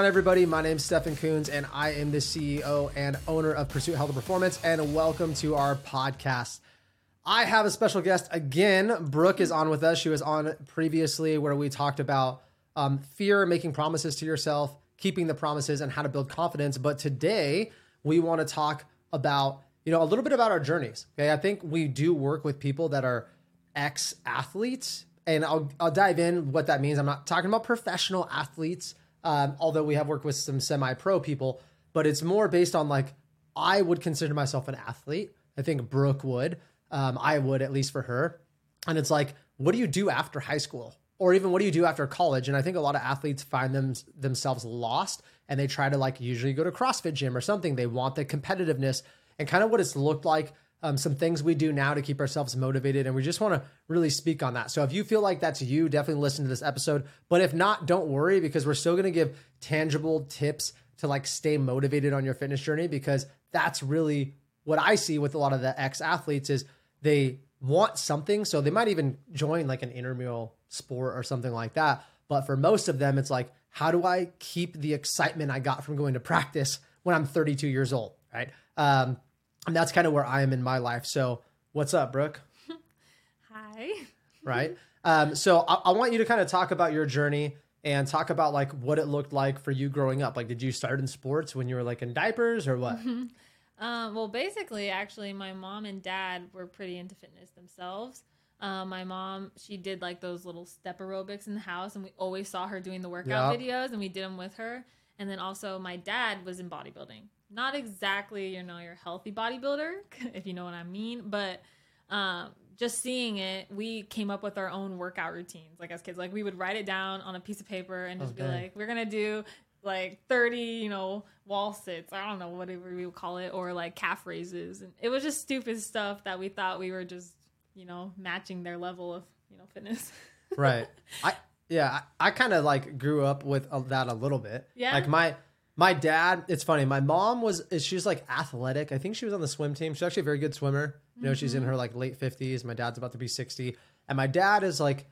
on, everybody? My name is Stefan Coons, and I am the CEO and owner of Pursuit Health and Performance. And welcome to our podcast. I have a special guest again. Brooke is on with us. She was on previously where we talked about um, fear, making promises to yourself, keeping the promises, and how to build confidence. But today we want to talk about you know a little bit about our journeys. Okay, I think we do work with people that are ex athletes, and I'll I'll dive in what that means. I'm not talking about professional athletes, um, although we have worked with some semi pro people, but it's more based on like I would consider myself an athlete. I think Brooke would. Um, I would at least for her. And it's like, what do you do after high school? Or even what do you do after college? And I think a lot of athletes find them themselves lost and they try to like usually go to CrossFit gym or something. They want the competitiveness and kind of what it's looked like. Um, some things we do now to keep ourselves motivated, and we just want to really speak on that. So, if you feel like that's you, definitely listen to this episode. But if not, don't worry because we're still going to give tangible tips to like stay motivated on your fitness journey because that's really what I see with a lot of the ex athletes is they want something. So they might even join like an intramural sport or something like that. But for most of them, it's like, how do I keep the excitement I got from going to practice when I'm 32 years old? Right. Um, and that's kind of where I am in my life. So what's up, Brooke? Hi. Right. Um, so I, I want you to kind of talk about your journey and talk about like what it looked like for you growing up. Like, did you start in sports when you were like in diapers or what? Mm-hmm. Um, well, basically, actually, my mom and dad were pretty into fitness themselves. Um, my mom, she did like those little step aerobics in the house, and we always saw her doing the workout Yep. videos, and we did them with her. And then also, my dad was in bodybuilding. Not exactly, you know, your healthy bodybuilder, if you know what I mean, but um, just seeing it, we came up with our own workout routines. Like as kids, like we would write it down on a piece of paper and just be like, we're gonna do like 30, you know, wall sits. I don't know whatever we would call it, or like calf raises. And it was just stupid stuff that we thought we were just, you know, matching their level of, you know, fitness. right. I yeah, I, I kind of like grew up with uh, that a little bit. Yeah? Like my my dad, it's funny. My mom was she was like athletic. I think she was on the swim team. She's actually a very good swimmer. You know, she's in her like late 50s. My dad's about to be 60. And my dad is like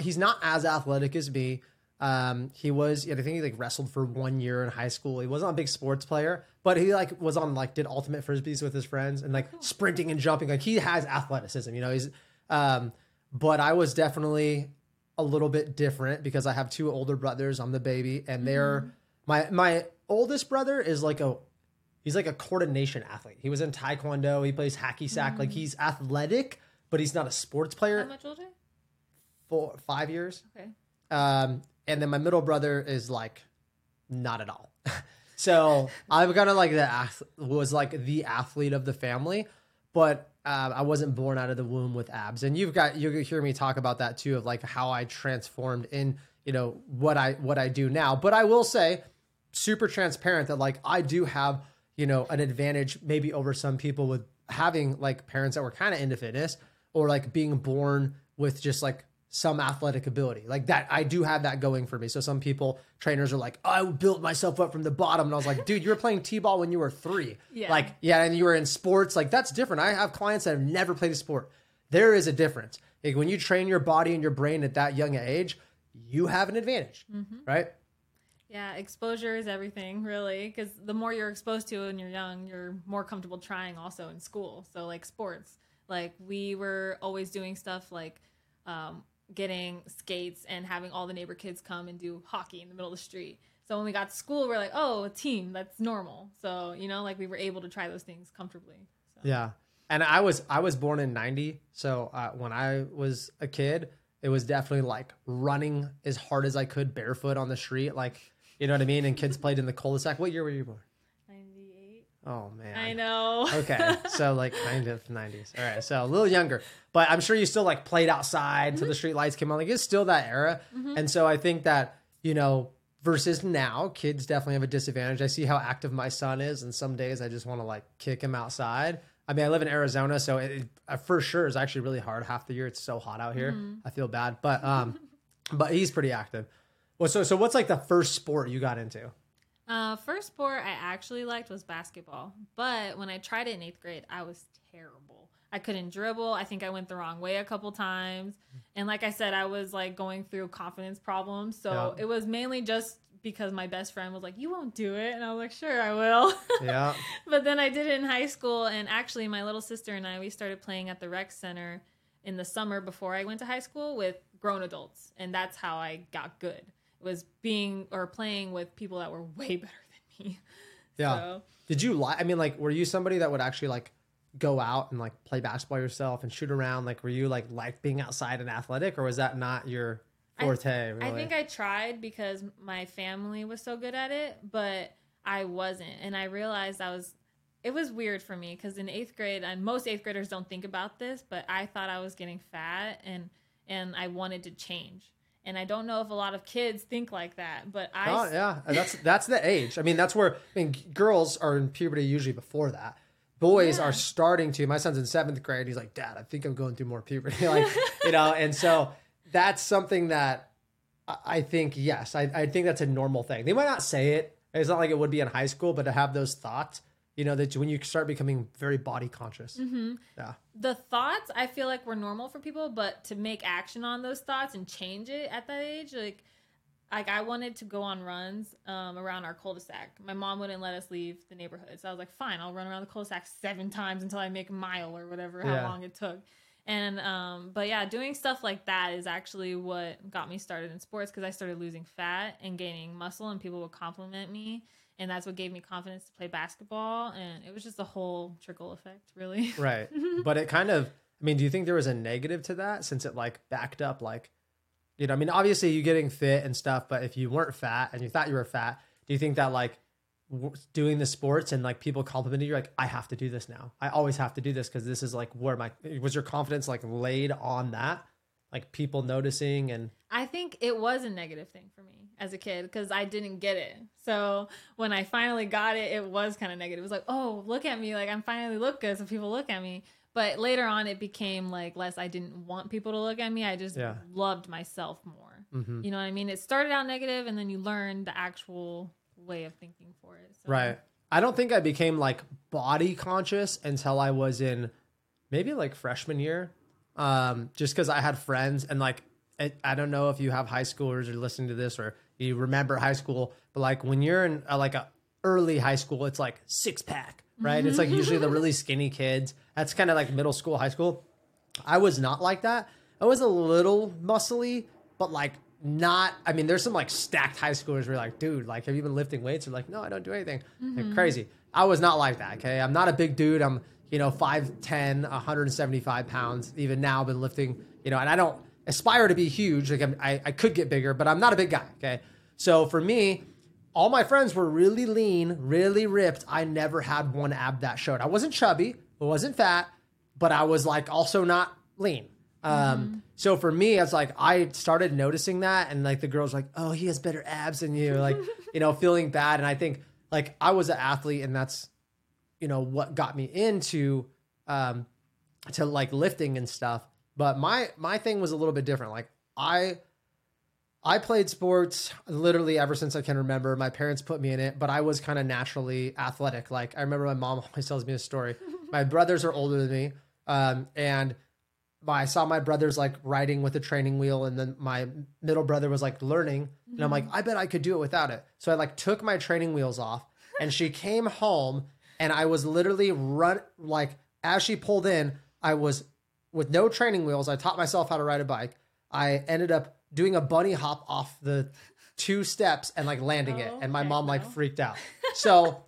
he's not as athletic as me. Um, he was, yeah, I think he like wrestled for one year in high school. He wasn't a big sports player, but he like was on like did ultimate frisbees with his friends and like sprinting and jumping. Like he has athleticism, you know. He's, um, but I was definitely a little bit different because I have two older brothers. I'm the baby, and they're my my oldest brother is like a he's like a coordination athlete. He was in taekwondo. He plays hacky sack. Like he's athletic, but he's not a sports player. How much older? For five years. Okay. Um, and then my middle brother is like not at all. so I'm kind of like the was like the athlete of the family, but uh, I wasn't born out of the womb with abs. And you've got you hear me talk about that too of like how I transformed in you know what I what I do now. But I will say, super transparent that like I do have you know an advantage maybe over some people with having like parents that were kind of into fitness or like being born with just like some athletic ability. Like that i do have that going for me. So some people trainers are like i built myself up from the bottom. And i was like dude you were playing t-ball when you were three. Yeah. like yeah and you were in sports. Like that's different. I have clients that have never played a sport. There is a difference. Like when you train your body and your brain at that young age you have an advantage mm-hmm. right Yeah, exposure is everything, really, because the more you're exposed to when you're young, you're more comfortable trying also in school. So, like sports, like we were always doing stuff like um, getting skates and having all the neighbor kids come and do hockey in the middle of the street. So when we got to school, we're like, oh, a team, that's normal. So you know, like we were able to try those things comfortably. So. Yeah, and I was I was born in '90, so uh, when I was a kid, it was definitely like running as hard as I could barefoot on the street, like you know what I mean. And kids played in the cul-de-sac. What year were you born? 98. Oh man, I know. okay, so like kind of '90s. All right, so a little younger, but I'm sure you still like played outside till the street lights came on. Like it's still that era, and so I think that you know versus now, kids definitely have a disadvantage. I see how active my son is, and some days I just want to like kick him outside. I mean, I live in Arizona, so it, it uh, for sure is actually really hard half the year. It's so hot out here. I feel bad, but um, but he's pretty active. Well, so so what's like the first sport you got into? Uh, first sport I actually liked was basketball, but when I tried it in eighth grade, I was terrible. I couldn't dribble. I think I went the wrong way a couple times, and like I said, I was like going through confidence problems. So Yeah. it was mainly just because my best friend was like, "You won't do it," and I was like, "Sure, I will." Yeah. but then I did it in high school, and actually, my little sister and I we started playing at the rec center in the summer before I went to high school with grown adults, and that's how I got good. Was being or playing with people that were way better than me. Yeah. So, Did you like? I mean, like, were you somebody that would actually like go out and like play basketball yourself and shoot around? Like, were you like like being outside and athletic, or was that not your forte? really? I think I tried because my family was so good at it, but I wasn't. And I realized I was, it was weird for me because in eighth grade, and most eighth graders don't think about this, but I thought I was getting fat and, and I wanted to change. And I don't know if a lot of kids think like that, but I, Oh yeah, that's that's the age. I mean, that's where I mean, girls are in puberty usually before that. Boys Yeah. are starting to. My son's in seventh grade. He's like, Dad, I think I'm going through more puberty. like, you know, and so that's something that I- I think yes, I, I think that's a normal thing. They might not say it. It's not like it would be in high school, but to have those thoughts, you know, that when you start becoming very body conscious. Mm-hmm. Yeah. the thoughts I feel like were normal for people, but to make action on those thoughts and change it at that age, like like I wanted to go on runs um, around our cul-de-sac. My mom wouldn't let us leave the neighborhood, so I was like, "Fine, I'll run around the cul-de-sac seven times until I make a mile or whatever, how Yeah. long it took." And um, but yeah, doing stuff like that is actually what got me started in sports because I started losing fat and gaining muscle, and people would compliment me, and that's what gave me confidence to play basketball. And it was just a whole trickle effect, really. Right. but it kind of, I mean, do you think there was a negative to that since it like backed up, like, you know, I mean, obviously you getting fit and stuff, but if you weren't fat and you thought you were fat, do you think that like doing the sports and like people complimenting you, like, I have to do this now. I always have to do this because this is like where my, was your confidence like laid on that? Like people noticing and, I think it was a negative thing for me as a kid because I didn't get it. So when I finally got it, it was kind of negative. It was like, oh, look at me. Like I'm finally look good. So people look at me. But later on, it became like less. I didn't want people to look at me. I just Yeah. loved myself more. Mhm. You know what I mean? It started out negative and then you learn the actual way of thinking for it. So, right. I don't think I became like body conscious until I was in maybe like freshman year. Um, just because I had friends and like I, I don't know if you have high schoolers or listening to this or you remember high school, but like when you're in uh, like a early high school, it's like six pack, right? It's like usually the really skinny kids. That's kind of like middle school, high school. I was not like that. I was a little muscly, but like not. I mean, there's some like stacked high schoolers where you're like, dude, like, have you been lifting weights? Or like, no, I don't do anything. Like, crazy. I was not like that. Okay, I'm not a big dude. I'm you know 5'10", 175 pounds. Even now, I've been lifting. You know, and I don't aspire to be huge. Like I'm, I, I could get bigger, but I'm not a big guy. Okay, so for me, all my friends were really lean, really ripped. I never had one ab that showed. I wasn't chubby, I wasn't fat, but I was like also not lean. Um, so for me, it's like I started noticing that, and like the girls like, "Oh, he has better abs than you," like you know, feeling bad. And I think like I was an athlete, and that's you know what got me into um to like lifting and stuff. But my my thing was a little bit different. Like I I played sports literally ever since I can remember. My parents put me in it, but I was kind of naturally athletic. Like I remember my mom always tells me a story. my brothers are older than me, um, and I saw my brothers like riding with a training wheel, and then my middle brother was like learning, and I'm like, I bet I could do it without it. So I like took my training wheels off, and she came home, and I was literally run like as she pulled in, I was with no training wheels. I taught myself how to ride a bike. I ended up doing a bunny hop off the two steps and like landing it, Oh, and my mom like freaked out. So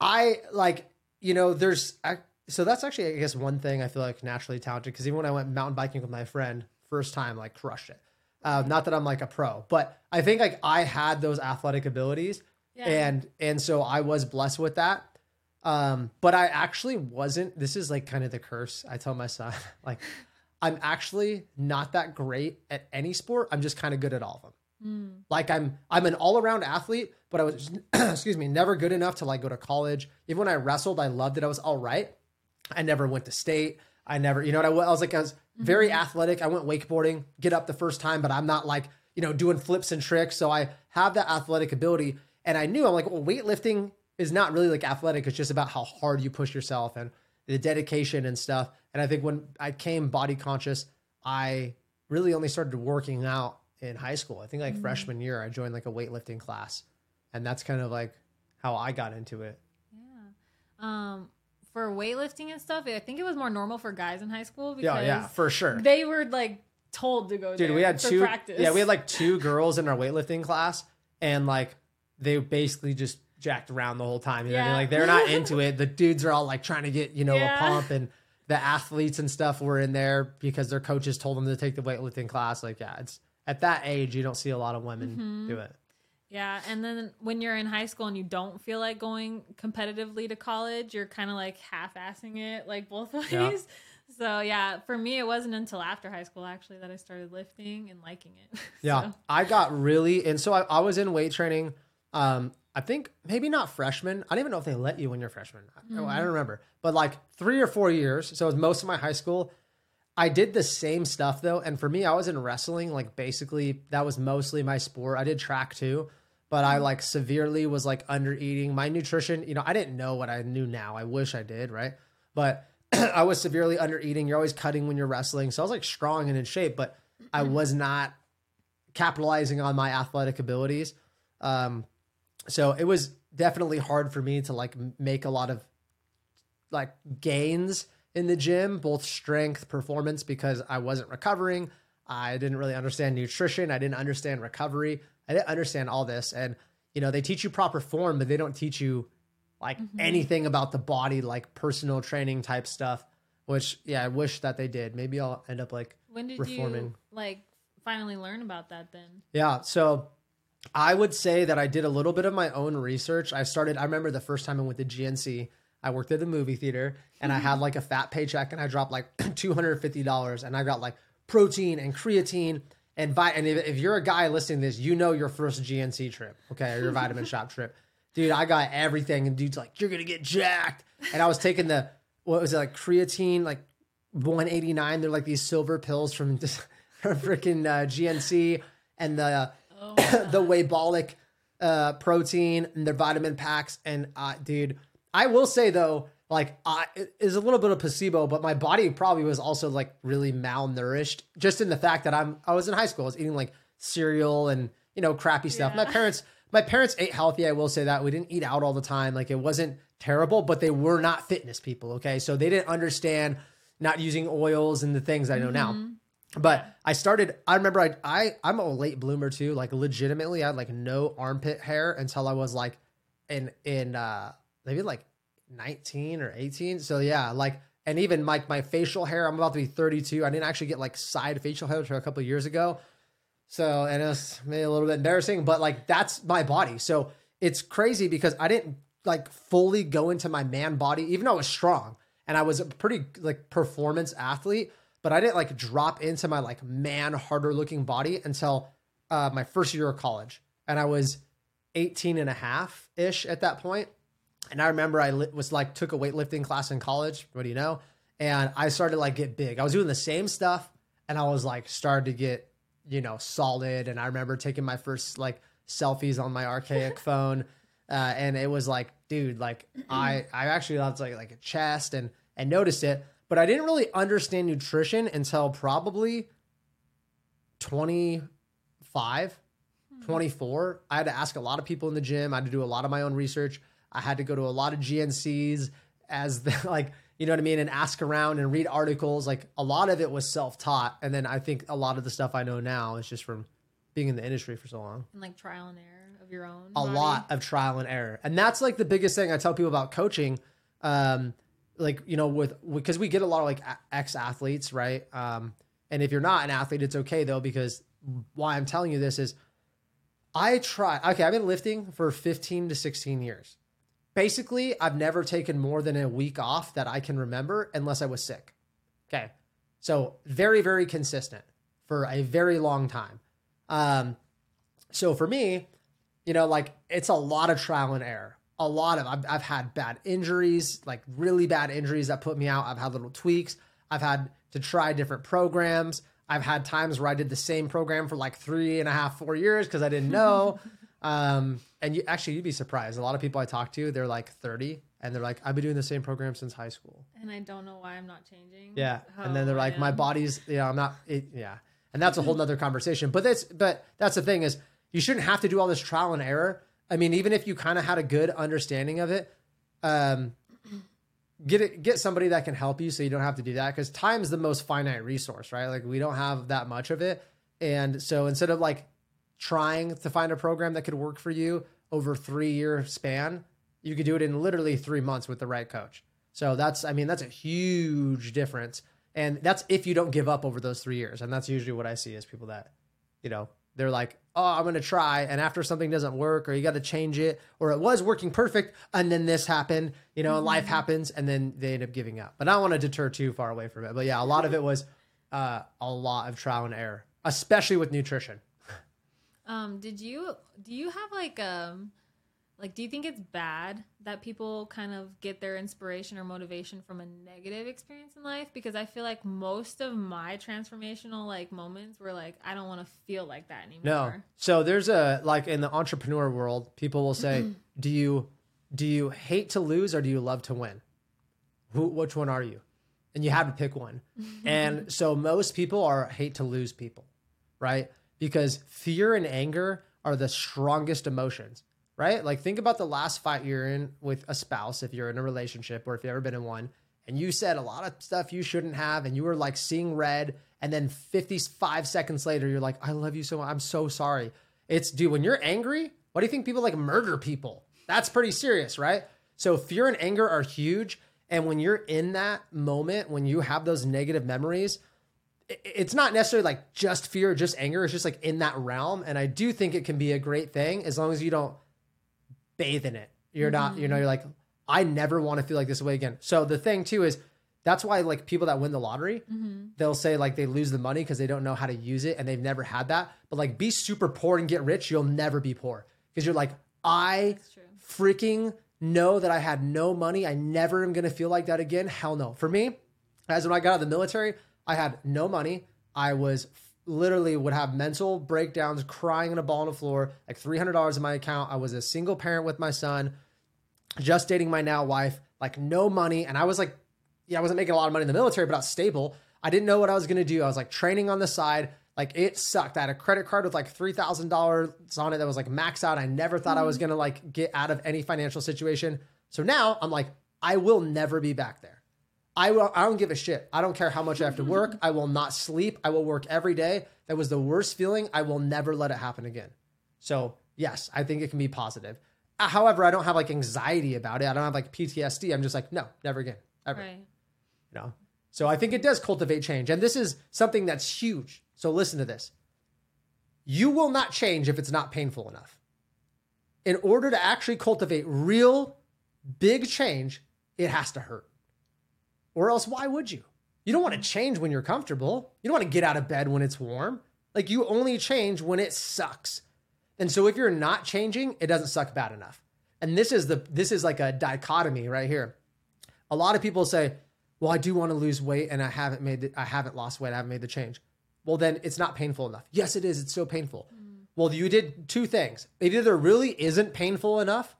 I like you know there's I, so that's actually I guess one thing I feel like naturally talented because even when I went mountain biking with my friend first time like crushed it. Uh, not that I'm like a pro, but I think like I had those athletic abilities Yeah. and and so I was blessed with that. Um, but I actually wasn't. This is like kind of the curse. I tell my son like I'm actually not that great at any sport. I'm just kind of good at all of them. Like I'm I'm an all around athlete, but I was excuse me never good enough to like go to college. Even when I wrestled, I loved it. I was all right. I never went to state. I never, you know what I, I was like, I was very athletic. I went wakeboarding, get up the first time, but I'm not like, you know, doing flips and tricks. So I have that athletic ability. And I knew I'm like, well, weightlifting is not really like athletic. It's just about how hard you push yourself and the dedication and stuff. And I think when I came body conscious, I really only started working out in high school. I think like freshman year, I joined like a weightlifting class, and that's kind of like how I got into it. Yeah. Um, for weightlifting and stuff, I think it was more normal for guys in high school because Yeah, yeah, for sure. they were like told to go Dude, we had two. practice. Yeah, we had like two girls in our weightlifting class, and like they basically just jacked around the whole time. You know, what I mean? Yeah. like they're not into it. The dudes are all like trying to get you know Yeah. a pump, and the athletes and stuff were in there because their coaches told them to take the weightlifting class. Like, yeah, it's at that age you don't see a lot of women Mm-hmm. do it. Yeah, and then when you're in high school and you don't feel like going competitively to college, you're kind of like half-assing it, like both ways. Yeah. So yeah, for me, it wasn't until after high school actually that I started lifting and liking it. Yeah, So, I got really, and so I, I was in weight training. Um, I think maybe not freshman. I don't even know if they let you when you're freshman. I, I don't remember, but like three or four years. So it was most of my high school. I did the same stuff though, and for me, I was in wrestling. Like basically, that was mostly my sport. I did track too, but I like severely was like under eating. My nutrition, you know, I didn't know what I knew now. I wish I did, right? But I was severely under eating. You're always cutting when you're wrestling, so I was like strong and in shape, but I was not capitalizing on my athletic abilities. Um, so it was definitely hard for me to like make a lot of like gains in the gym, both strength, performance, because I wasn't recovering. I didn't really understand nutrition. I didn't understand recovery. I didn't understand all this. And, you know, they teach you proper form, but they don't teach you like mm-hmm. anything about the body, like personal training type stuff, which, yeah, I wish that they did. Maybe I'll end up like when did Reforming. you like finally learn about that then? Yeah. So I would say that I did a little bit of my own research. I started, I remember the first time I went to GNC, I worked at the movie theater and I had like a fat paycheck and I dropped like $250 and I got like protein and creatine and vi- and if, if you're a guy listening to this, you know your first GNC trip, okay, or your vitamin shop trip. Dude, I got everything and dude's like, you're to get jacked. And I was taking the, what was it, like creatine, like 189. They're like these silver pills from, from freaking uh, GNC and the, the Wheybolic uh, protein and their vitamin packs. And uh, dude, I will say though, like I it is a little bit of placebo, but my body probably was also like really malnourished, just in the fact that I'm I was in high school, I was eating like cereal and you know crappy stuff. My parents my parents ate healthy. I will say that we didn't eat out all the time. Like it wasn't terrible, but they were not fitness people. Okay, so they didn't understand not using oils and the things I know now. But I started. I remember. I I I'm a late bloomer too. Like legitimately, I had like no armpit hair until I was like in in uh maybe like 19 or 18. So yeah, like and even like my facial hair. I'm about to be 32. I didn't actually get like side facial hair until a couple years ago. So and it's maybe a little bit embarrassing, but like that's my body. So it's crazy because I didn't like fully go into my man body, even though I was strong and I was a pretty like performance athlete, but I didn't like drop into my like man harder looking body until uh, my first year of college. And I was 18 and a half ish at that point. And I remember I was like, took a weightlifting class in college. What do you know? And I started like get big. I was doing the same stuff and I was like, started to get, you know, solid. And I remember taking my first like selfies on my archaic phone. Uh, and it was like, dude, like I, I actually lost like, like a chest and, and noticed it, but I didn't really understand nutrition until probably 25, 24. I had to ask a lot of people in the gym. I had to do a lot of my own research. I had to go to a lot of GNCs as the, like, you know what I mean? And ask around and read articles. Like a lot of it was self taught. And then I think a lot of the stuff I know now is just from being in the industry for so long. And like trial and error of your own. A body. lot of trial and error. And that's like the biggest thing I tell people about coaching. Um, like, you know, with, because we get a lot of like ex athletes, right? Um, and if you're not an athlete, it's okay though, because why I'm telling you this is I try. Okay, I've been lifting for 15 to 16 years. Basically, I've never taken more than a week off that I can remember unless I was sick. Okay. So, very, very consistent for a very long time. Um, so, for me, you know, like it's a lot of trial and error. A lot of, I've, I've had bad injuries, like really bad injuries that put me out. I've had little tweaks. I've had to try different programs. I've had times where I did the same program for like three and a half, four years because I didn't know. um, and you actually, you'd be surprised. A lot of people I talk to, they're like 30 and they're like, I've been doing the same program since high school. And I don't know why I'm not changing. Yeah. and then they're I like, my body's, you know, I'm not, it, yeah. and that's a whole nother conversation. But that's but that's the thing is you shouldn't have to do all this trial and error. I mean, even if you kind of had a good understanding of it, um, get it get somebody that can help you so you don't have to do that because time is the most finite resource, right? Like we don't have that much of it, and so instead of like trying to find a program that could work for you over three year span, you could do it in literally three months with the right coach. So that's, I mean, that's a huge difference. And that's if you don't give up over those three years. And that's usually what I see is people that, you know, they're like, oh, I'm going to try. And after something doesn't work or you got to change it or it was working perfect and then this happened, you know, mm-hmm. life happens and then they end up giving up. But I don't want to deter too far away from it. But yeah, a lot of it was uh, a lot of trial and error, especially with nutrition. Um, did you, do you have like, um, like do you think it's bad that people kind of get their inspiration or motivation from a negative experience in life? Because i feel like most of my transformational like moments were like i don't want to feel like that anymore. No. So there's a like in the entrepreneur world people will say do you do you hate to lose or do you love to win? Who, which one are you? And you have to pick one. And so most people are hate to lose people right? Because fear and anger are the strongest emotions right? Like think about the last fight you're in with a spouse, if you're in a relationship or if you've ever been in one, and you said a lot of stuff you shouldn't have, and you were like seeing red, and then 55 seconds later, you're like, I love you so much. I'm so sorry. It's dude, when you're angry, what do you think people like murder people? That's pretty serious, right? So fear and anger are huge. And when you're in that moment, when you have those negative memories, it's not necessarily like just fear, just anger. It's just like in that realm. And I do think it can be a great thing as long as you don't bathe in it. You're mm-hmm. not, you know, you're like, I never want to feel like this way again. So the thing too is that's why like people that win the lottery, mm-hmm. they'll say like they lose the money because they don't know how to use it and they've never had that. But like be super poor and get rich, you'll never be poor because you're like, I freaking know that I had no money. I never am gonna feel like that again. Hell no. For me, as when I got out of the military, I had no money. I was literally would have mental breakdowns, crying in a ball on the floor, like $300 in my account. I was a single parent with my son, just dating my now wife, like no money. And I was like, yeah, I wasn't making a lot of money in the military, but I was stable. I didn't know what I was going to do. I was like training on the side. Like it sucked. I had a credit card with like $3,000 on it that was like maxed out. I never thought mm-hmm. I was mm-hmm. going to like get out of any financial situation. So now I'm like, I will never be back there. I will, I don't give a shit. I don't care how much I have to work. I will not sleep. I will work every day. That was the worst feeling. I will never let it happen again. So, yes, I think it can be positive. Uh, however, I don't have like anxiety about it. I don't have like PTSD. I'm just like, no, never again. Ever. Right. You know? So I think it does cultivate change. And this is something that's huge. So listen to this. You will not change if it's not painful enough. In order to actually cultivate real big change, it has to hurt. Or else, why would you? You don't want to change when you're comfortable. You don't want to get out of bed when it's warm. Like you only change when it sucks. And so if you're not changing, it doesn't suck bad enough. And this is the this is like a dichotomy right here. A lot of people say, "Well, I do want to lose weight and I haven't made the, I haven't lost weight. I haven't made the change." Well, then it's not painful enough. Yes, it is. It's so painful. Mm. Well, you did two things. It either really isn't painful enough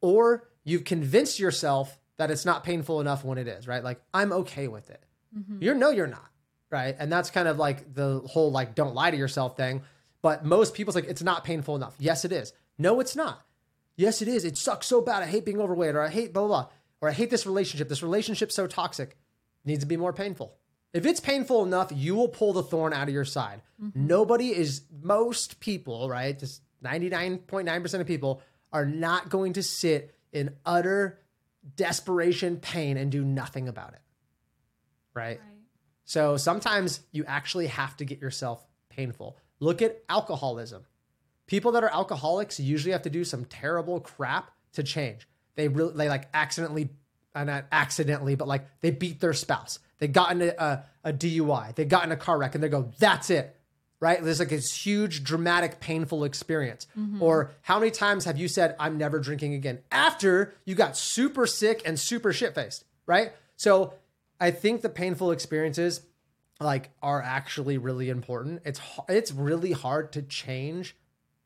or you've convinced yourself that it's not painful enough when it is, right? Like I'm okay with it. Mm-hmm. You know you're not, right? And that's kind of like the whole like don't lie to yourself thing. But most people's like it's not painful enough. Yes, it is. No, it's not. Yes, it is. It sucks so bad. I hate being overweight, or I hate blah blah blah, or I hate this relationship. This relationship's so toxic. It needs to be more painful. If it's painful enough, you will pull the thorn out of your side. Mm-hmm. Nobody is. Most people, right? Just ninety nine point nine percent of people are not going to sit in utter desperation, pain, and do nothing about it. Right? right? So sometimes you actually have to get yourself painful. Look at alcoholism. People that are alcoholics usually have to do some terrible crap to change. They really, they like accidentally, uh, not accidentally, but like they beat their spouse. They got into a, a DUI. They got in a car wreck and they go, that's it right? There's like this huge, dramatic, painful experience. Mm-hmm. Or how many times have you said, I'm never drinking again after you got super sick and super shit faced, right? So I think the painful experiences like are actually really important. It's it's really hard to change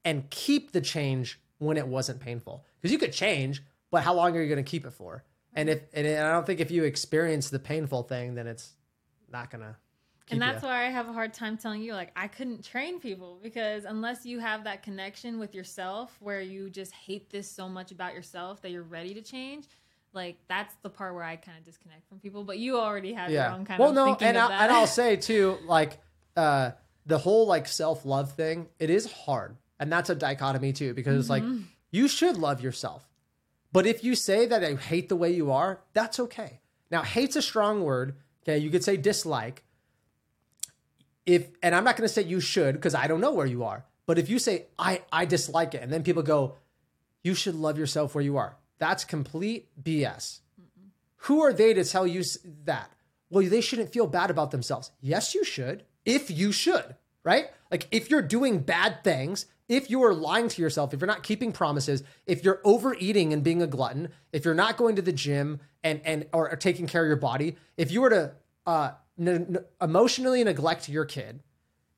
and keep the change when it wasn't painful. Because you could change, but how long are you going to keep it for? And if and I don't think if you experience the painful thing, then it's not gonna and that's why I have a hard time telling you like I couldn't train people because unless you have that connection with yourself where you just hate this so much about yourself that you're ready to change, like that's the part where I kind of disconnect from people. But you already have your own kind well, of no, thinking and of I, that. and I'll say too, like uh, the whole like self love thing. It is hard, and that's a dichotomy too, because it's like Mm-hmm. you should love yourself, but if you say that I hate the way you are, that's okay. Now, hate's a strong word. Okay, you could say dislike. If and I'm not going to say you should because I don't know where you are. But if you say I I dislike it, and then people go, you should love yourself where you are. That's complete BS. Who are they to tell you that? Well, they shouldn't feel bad about themselves. Yes, you should. If you should, right? Like if you're doing bad things, if you are lying to yourself, if you're not keeping promises, if you're overeating and being a glutton, if you're not going to the gym and and or, or taking care of your body, if you were to uh, emotionally neglect your kid,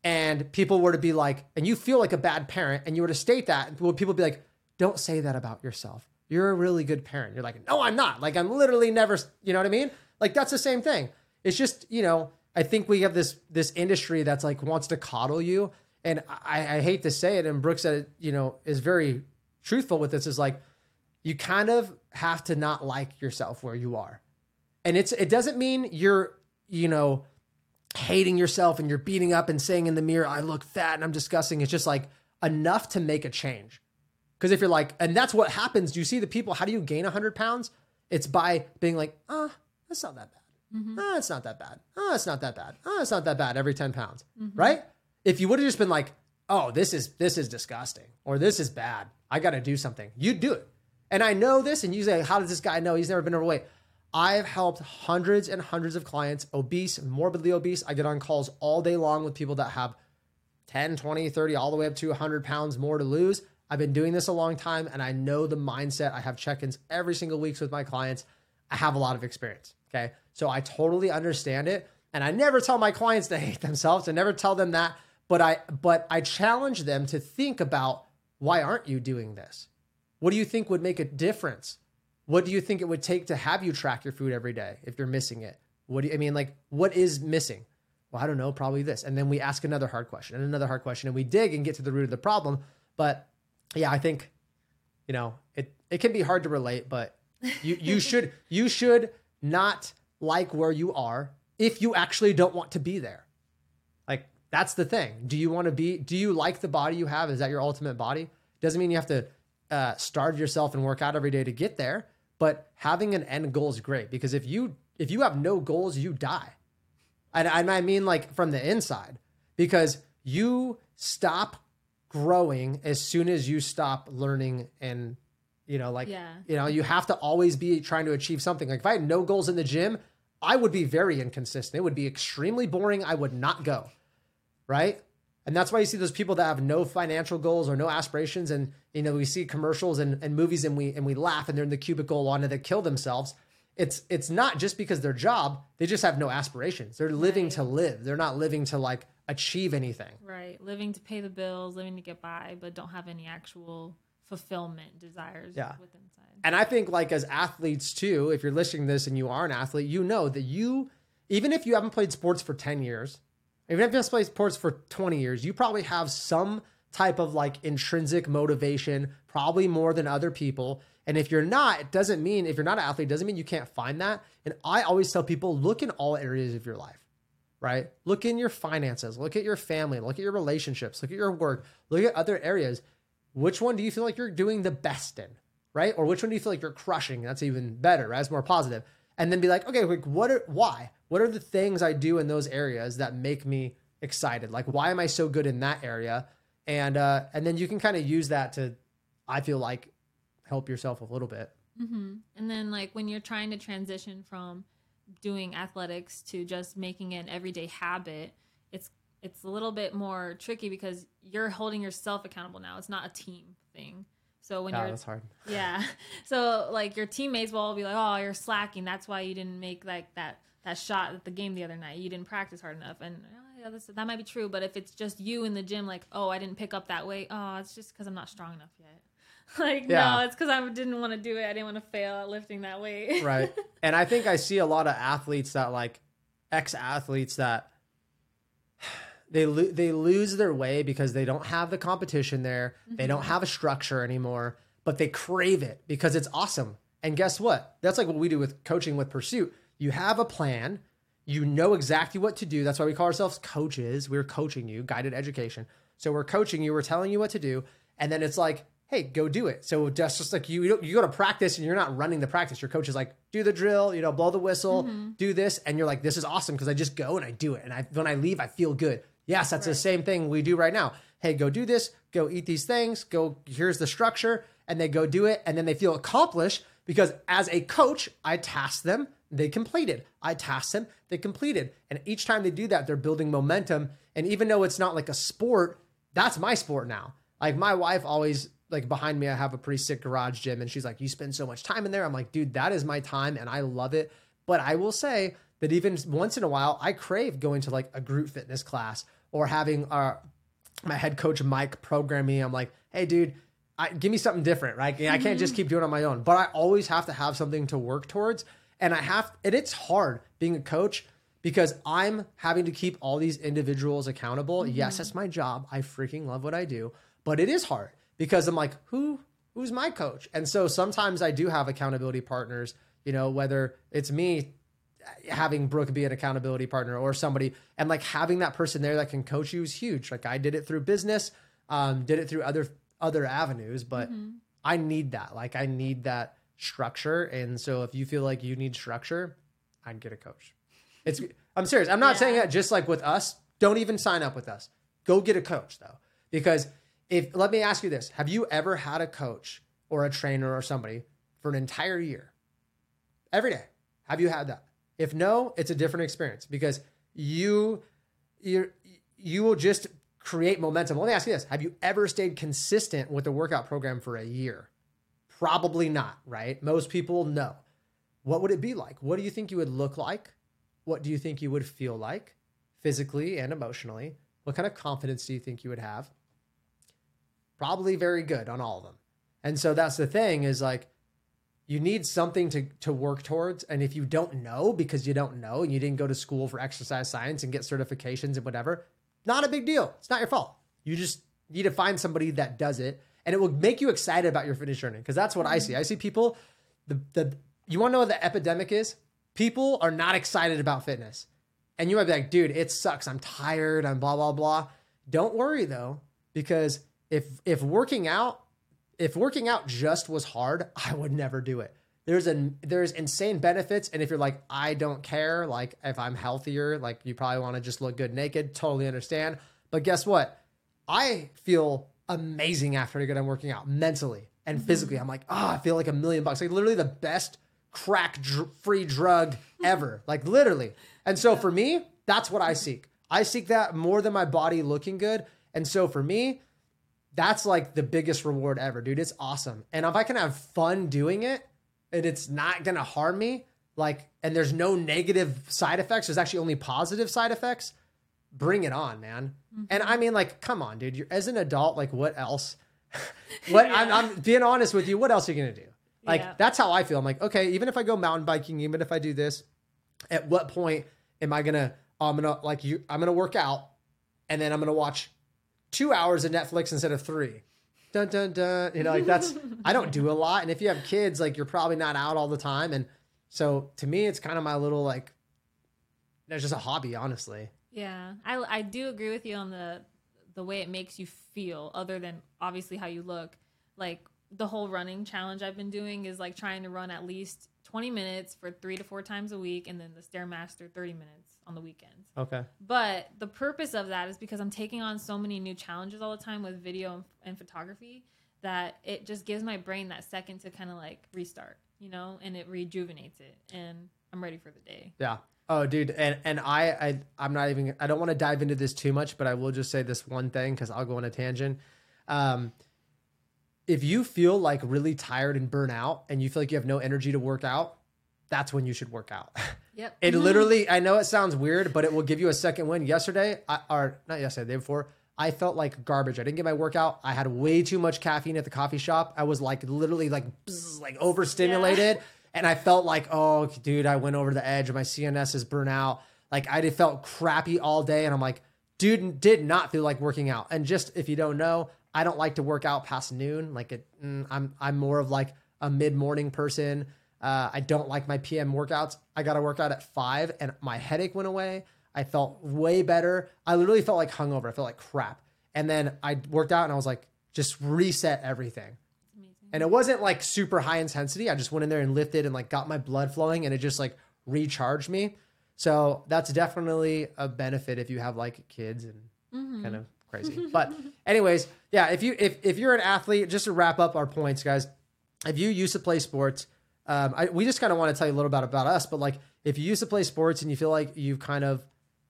and people were to be like, and you feel like a bad parent, and you were to state that, would people be like, don't say that about yourself? You're a really good parent. You're like, no, I'm not. Like, I'm literally never, you know what I mean? Like, that's the same thing. It's just, you know, I think we have this this industry that's like wants to coddle you, and I, I hate to say it, and Brooke's said it, you know, is very truthful with this. Is like, you kind of have to not like yourself where you are, and it's it doesn't mean you're, you know, hating yourself and you're beating up and saying in the mirror, I look fat and I'm disgusting. It's just like enough to make a change. Because if you're like, and that's what happens. Do you see the people? How do you gain 100 pounds? It's by being like, ah, that's not that bad. Ah, it's not that bad. Ah, it's not that bad. Ah, it's not that bad every 10 pounds. Right? If you would have just been like, oh, this is this is disgusting or this is bad. I got to do something. You'd do it. And I know this, and you say, how does this guy know he's never been overweight? I've helped hundreds and hundreds of clients, obese, morbidly obese. I get on calls all day long with people that have 10, 20, 30, all the way up to 100 pounds more to lose. I've been doing this a long time and I know the mindset. I have check ins every single week with my clients. I have a lot of experience. Okay. So I totally understand it. And I never tell my clients to hate themselves. I never tell them that. But I but I challenge them to think about why aren't you doing this? What do you think would make a difference? What do you think it would take to have you track your food every day if you're missing it? What do you, I mean, like, what is missing? Well, I don't know, probably this. And then we ask another hard question and another hard question and we dig and get to the root of the problem. But yeah, I think, you know, it, it can be hard to relate, but you, you should, you should not like where you are if you actually don't want to be there. Like, that's the thing. Do you want to be, do you like the body you have? Is that your ultimate body? Doesn't mean you have to uh, starve yourself and work out every day to get there, but having an end goal is great because if you, if you have no goals, you die. And and I mean like from the inside because you stop growing as soon as you stop learning and you know like Yeah. you know you have to always be trying to achieve something. Like if i had no goals in the gym i would be very inconsistent. It would be extremely boring. I would not go. Right and that's why you see those people that have no financial goals or no aspirations and you know we see commercials and, and movies and we and we laugh and they're in the cubicle wanting they kill themselves it's it's not just because their job they just have no aspirations they're living Right. to live they're not living to like achieve anything Right. Living to pay the bills, living to get by, but don't have any actual fulfillment desires Yeah. within inside. And I think like as athletes too, if you're listening to this and you are an athlete, you know that you even if you haven't played sports for 10 years, even if you played sports for 20 years, you probably have some type of like intrinsic motivation, probably more than other people. And if you're not, it doesn't mean if you're not an athlete, doesn't mean you can't find that. And I always tell people look in all areas of your life, right? Look in your finances, look at your family, look at your relationships, look at your work, look at other areas. Which one do you feel like you're doing the best in? right? Or which one do you feel like you're crushing? That's even better, right? That's more positive. And then be like, okay, like what are why? What are the things I do in those areas that make me excited? Like why am I so good in that area? And uh and then you can kind of use that to I feel like help yourself a little bit. hmm And then like when you're trying to transition from doing athletics to just making it an everyday habit, it's it's a little bit more tricky because you're holding yourself accountable now. It's not a team thing. So when Yeah, you're that's hard. yeah. So like your teammates will all be like, "Oh, you're slacking. That's why you didn't make like that that shot at the game the other night. You didn't practice hard enough." And oh, yeah, this, that might be true. But if it's just you in the gym, like, "Oh, I didn't pick up that weight. Oh, it's just because I'm not strong enough yet." like, Yeah. no, it's because I didn't want to do it. I didn't want to fail at lifting that weight. right and i think i see a lot of athletes that like ex athletes that they lo- they lose their way because they don't have the competition there. They mm-hmm. don't have a structure anymore, but they crave it because it's awesome. And guess what? That's like what we do with coaching with Pursuit. You have a plan, you know exactly what to do. That's why we call ourselves coaches. We're coaching you, guided education. So we're coaching you, we're telling you what to do, and then it's like, hey, go do it. So just just like you, you, don't- you go to practice and you're not running the practice. Your coach is like, do the drill, you know, blow the whistle, mm-hmm. do this, and you're like, this is awesome because I just go and I do it, and I when I leave, I feel good. Yes, that's the same thing we do right now. Hey, go do this, go eat these things, go. Here's the structure, and they go do it, and then they feel accomplished because as a coach, I task them, they completed. I task them, they completed. And each time they do that, they're building momentum. And even though it's not like a sport, that's my sport now. Like my wife always like behind me, I have a pretty sick garage gym, and she's like, "You spend so much time in there." I'm like, "Dude, that is my time, and I love it." But I will say that even once in a while, I crave going to like a group fitness class or having our my head coach Mike program me. I'm like, "Hey, dude." I, give me something different, right? I can't just mm-hmm. keep doing it on my own, but I always have to have something to work towards. And I have, and it's hard being a coach because I'm having to keep all these individuals accountable. Mm-hmm. Yes, that's my job. I freaking love what I do, but it is hard because I'm like, who, who's my coach? And so sometimes I do have accountability partners, you know, whether it's me having Brooke be an accountability partner or somebody and like having that person there that can coach you is huge. Like I did it through business, um, did it through other other avenues, but I need that. Like I need that structure. And so if you feel like you need structure, I'd get a coach. It's I'm serious. I'm not Yeah. saying that just like with us. Don't even sign up with us. Go get a coach though. Because if let me ask you this. Have you ever had a coach or a trainer or somebody for an entire year? Every day. Have you had that? If no, it's a different experience because you you you will just create momentum. Let me ask you this. Have you ever stayed consistent with a workout program for a year? Probably not, right? Most people no. What would it be like? What do you think you would look like? What do you think you would feel like physically and emotionally? What kind of confidence do you think you would have? Probably very good on all of them. And so that's the thing is like you need something to to work towards and if you don't know because you don't know and you didn't go to school for exercise science and get certifications and whatever, not a big deal. It's not your fault. You just need to find somebody that does it and it will make you excited about your fitness journey because that's what I see. I see people the the you want to know what the epidemic is? People are not excited about fitness. And you might be like, dude, it sucks. I'm tired. I'm blah blah blah. Don't worry though, because if if working out, if working out just was hard, I would never do it. There's an there's insane benefits, and if you're like, I don't care, like if I'm healthier, like you probably want to just look good naked. Totally understand. But guess what? I feel amazing after I get done working out mentally and mm-hmm. physically. I'm like, oh, I feel like a million bucks. Like literally the best crack dr- free drug ever. like literally. And so for me, that's what I seek. I seek that more than my body looking good. And so for me, that's like the biggest reward ever, dude. It's awesome. And if I can have fun doing it and it's not going to harm me, like, and there's no negative side effects, there's actually only positive side effects, bring it on, man. Mm-hmm. And I mean, like, come on, dude. You're as an adult, like, what else? what I'm, I'm being honest with you. What else are you gonna do? Like, Yeah. that's how I feel. I'm like, okay, even if I go mountain biking, even if I do this, at what point am I gonna? oh, I'm gonna like you. I'm gonna work out, and then I'm gonna watch two hours of Netflix instead of three. Dun dun dun. You know, like that's I don't do a lot. And if you have kids, like you're probably not out all the time. And so to me, it's kind of my little like. It's just a hobby, honestly. Yeah, I I do agree with you on the the way it makes you feel, other than obviously how you look. Like the whole running challenge I've been doing is like trying to run at least twenty minutes for three to four times a week, and then the stairmaster thirty minutes on the weekends. Okay. But the purpose of that is because I'm taking on so many new challenges all the time with video and, and photography that it just gives my brain that second to kind of like restart, you know, and it rejuvenates it, and I'm ready for the day. Yeah. Oh, dude, and and I I I'm not even I don't want to dive into this too much, but I will just say this one thing because I'll go on a tangent. Um, if you feel like really tired and burnt out, and you feel like you have no energy to work out, that's when you should work out. Yep. It literally, I know it sounds weird, but it will give you a second win. Yesterday, I, or not yesterday, the day before, I felt like garbage. I didn't get my workout. I had way too much caffeine at the coffee shop. I was like literally like bzz, like overstimulated, and I felt like, oh, dude, I went over the edge. My CNS is burnt out. Like I felt crappy all day, and I'm like, dude did not feel like working out. And just if you don't know, I don't like to work out past noon. Like it, mm, I'm I'm more of like a mid morning person. Uh, I don't like my PM workouts. I got to work out at five, and my headache went away. I felt way better. I literally felt like hungover. I felt like crap. And then I worked out, and I was like, just reset everything. And it wasn't like super high intensity. I just went in there and lifted and like got my blood flowing, and it just like recharged me. So that's definitely a benefit if you have like kids and Mm-hmm. kind of crazy. but anyways, yeah, if you if if you're an athlete, just to wrap up our points, guys, if you used to play sports, um, I, we just kind of want to tell you a little bit about us. But like, if you used to play sports and you feel like you've kind of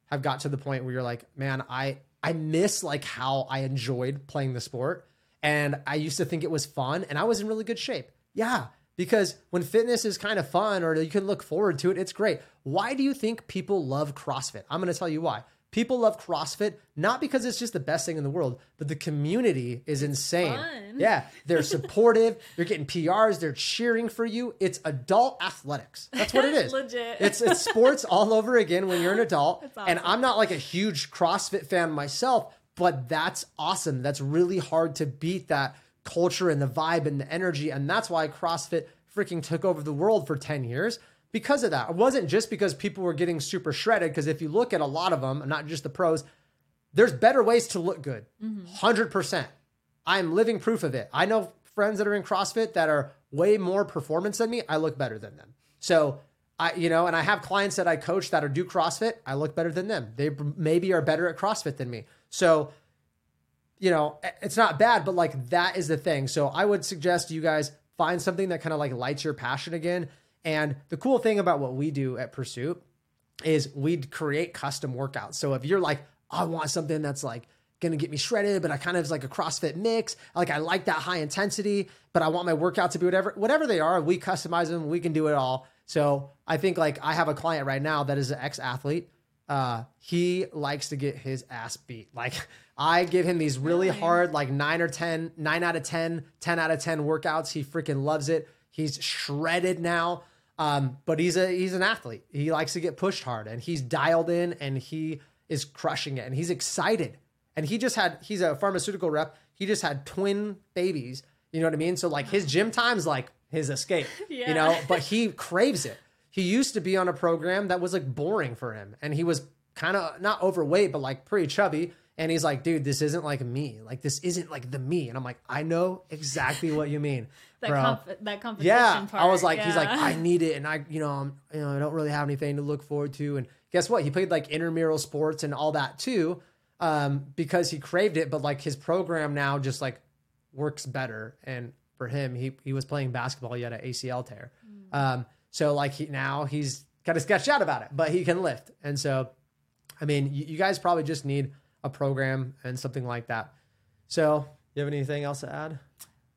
have got to the point where you're like, man, I I miss like how I enjoyed playing the sport, and I used to think it was fun, and I was in really good shape. Yeah, because when fitness is kind of fun or you can look forward to it, it's great. Why do you think people love CrossFit? I'm going to tell you why. People love CrossFit not because it's just the best thing in the world, but the community is insane. fun. Yeah, they're supportive. they're getting PRs. They're cheering for you. It's adult athletics. That's what it is. Legit. It's it's sports all over again when you're an adult. That's And. I'm not like a huge CrossFit fan myself, but that's awesome. That's really hard to beat that culture and the vibe and the energy. And that's why CrossFit freaking took over the world for 10 years because of that. It wasn't just because people were getting super shredded, because if you look at a lot of them, not just the pros, there's better ways to look good. Mm-hmm. 100%. I'm living proof of it. I know friends that are in CrossFit that are way more performance than me. I look better than them. So I, you know, and I have clients that I coach that are do CrossFit. I look better than them. They maybe are better at CrossFit than me. So, you know, it's not bad, but like that is the thing. So I would suggest you guys find something that kind of like lights your passion again. And the cool thing about what we do at Pursuit is we'd create custom workouts. So if you're like, I want something that's like gonna get me shredded, but I kind of like a CrossFit mix. Like I like that high intensity, but I want my workout to be whatever, whatever they are. We customize them. We can do it all. So I think like I have a client right now that is an ex athlete. Uh, he likes to get his ass beat. Like I give him these really Really? hard, like nine or 10, nine out of 10, 10 out of 10 workouts. He freaking loves it. He's shredded now. Um, but he's a he's an athlete. He likes to get pushed hard and he's dialed in and he is crushing it and he's excited. And he just had he's a pharmaceutical rep. He just had twin babies. You know what I mean? So like his gym time's like his escape. You know, but he craves it. He used to be on a program that was like boring for him and he was kind of not overweight but like pretty chubby and he's like, dude, this isn't like me. Like this isn't like the me. And I'm like, I know exactly what you mean, that, bro. comp- that competition Yeah, part. I was like, he's like. I need it, and I, you know, I'm, you know, I don't really have anything to look forward to. And guess what? He played like intramural sports and all that too, um, because he craved it. But like his program now just like works better, and for him, he he was playing basketball, he had an ACL tear, um, so like he now he's kind of sketched out about it, but he can lift, and so, I mean, you, you guys probably just need a program and something like that. So, you have anything else to add?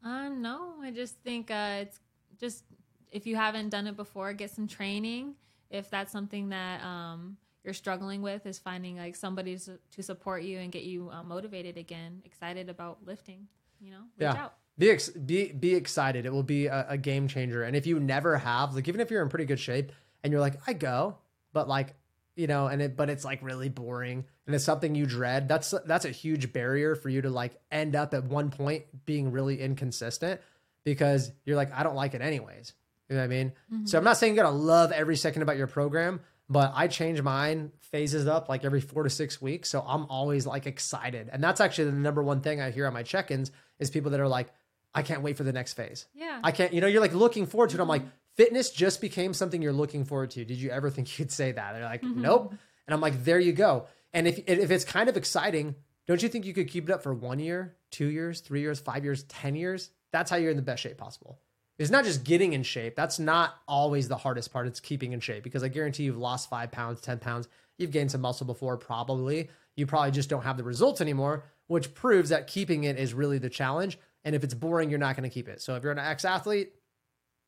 Um, no, I just think uh, it's just if you haven't done it before, get some training. If that's something that um, you're struggling with, is finding like somebody to, to support you and get you uh, motivated again, excited about lifting. You know, reach Yeah. out. Be ex- be be excited. It will be a, a game changer. And if you never have, like, even if you're in pretty good shape and you're like, I go, but like, you know, and it, but it's like really boring and it's something you dread. That's that's a huge barrier for you to like end up at one point being really inconsistent because you're like, I don't like it anyways. You know what I mean? So mm-hmm. I'm not saying you gotta love every second about your program, but I change mine phases up like every four to six weeks. So I'm always like excited. And that's actually the number one thing I hear on my check-ins is people that are like, I can't wait for the next phase. Yeah. I can't, you know, you're like looking forward to it. I'm like, fitness just became something you're looking forward to. Did you ever think you'd say that? They're like, mm-hmm. nope. And I'm like, there you go. And if if it's kind of exciting, don't you think you could keep it up for one year, two years, three years, five years, ten years? That's how you're in the best shape possible. It's not just getting in shape. That's not always the hardest part. It's keeping in shape because I guarantee you've lost five pounds, 10 pounds. You've gained some muscle before, probably. You probably just don't have the results anymore, which proves that keeping it is really the challenge. And if it's boring, you're not going to keep it. So if you're an ex athlete,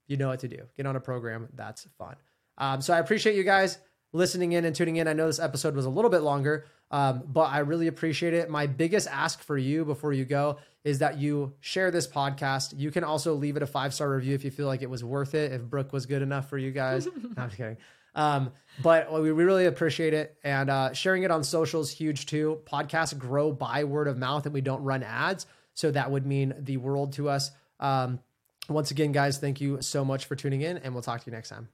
you know what to do. Get on a program. That's fun. Um, so I appreciate you guys listening in and tuning in. I know this episode was a little bit longer, um, but I really appreciate it. My biggest ask for you before you go is that you share this podcast. You can also leave it a five star review if you feel like it was worth it, if Brooke was good enough for you guys. no, I'm kidding. Um, but we really appreciate it. And uh, sharing it on socials huge too. Podcasts grow by word of mouth and we don't run ads. So that would mean the world to us. Um, once again, guys, thank you so much for tuning in, and we'll talk to you next time.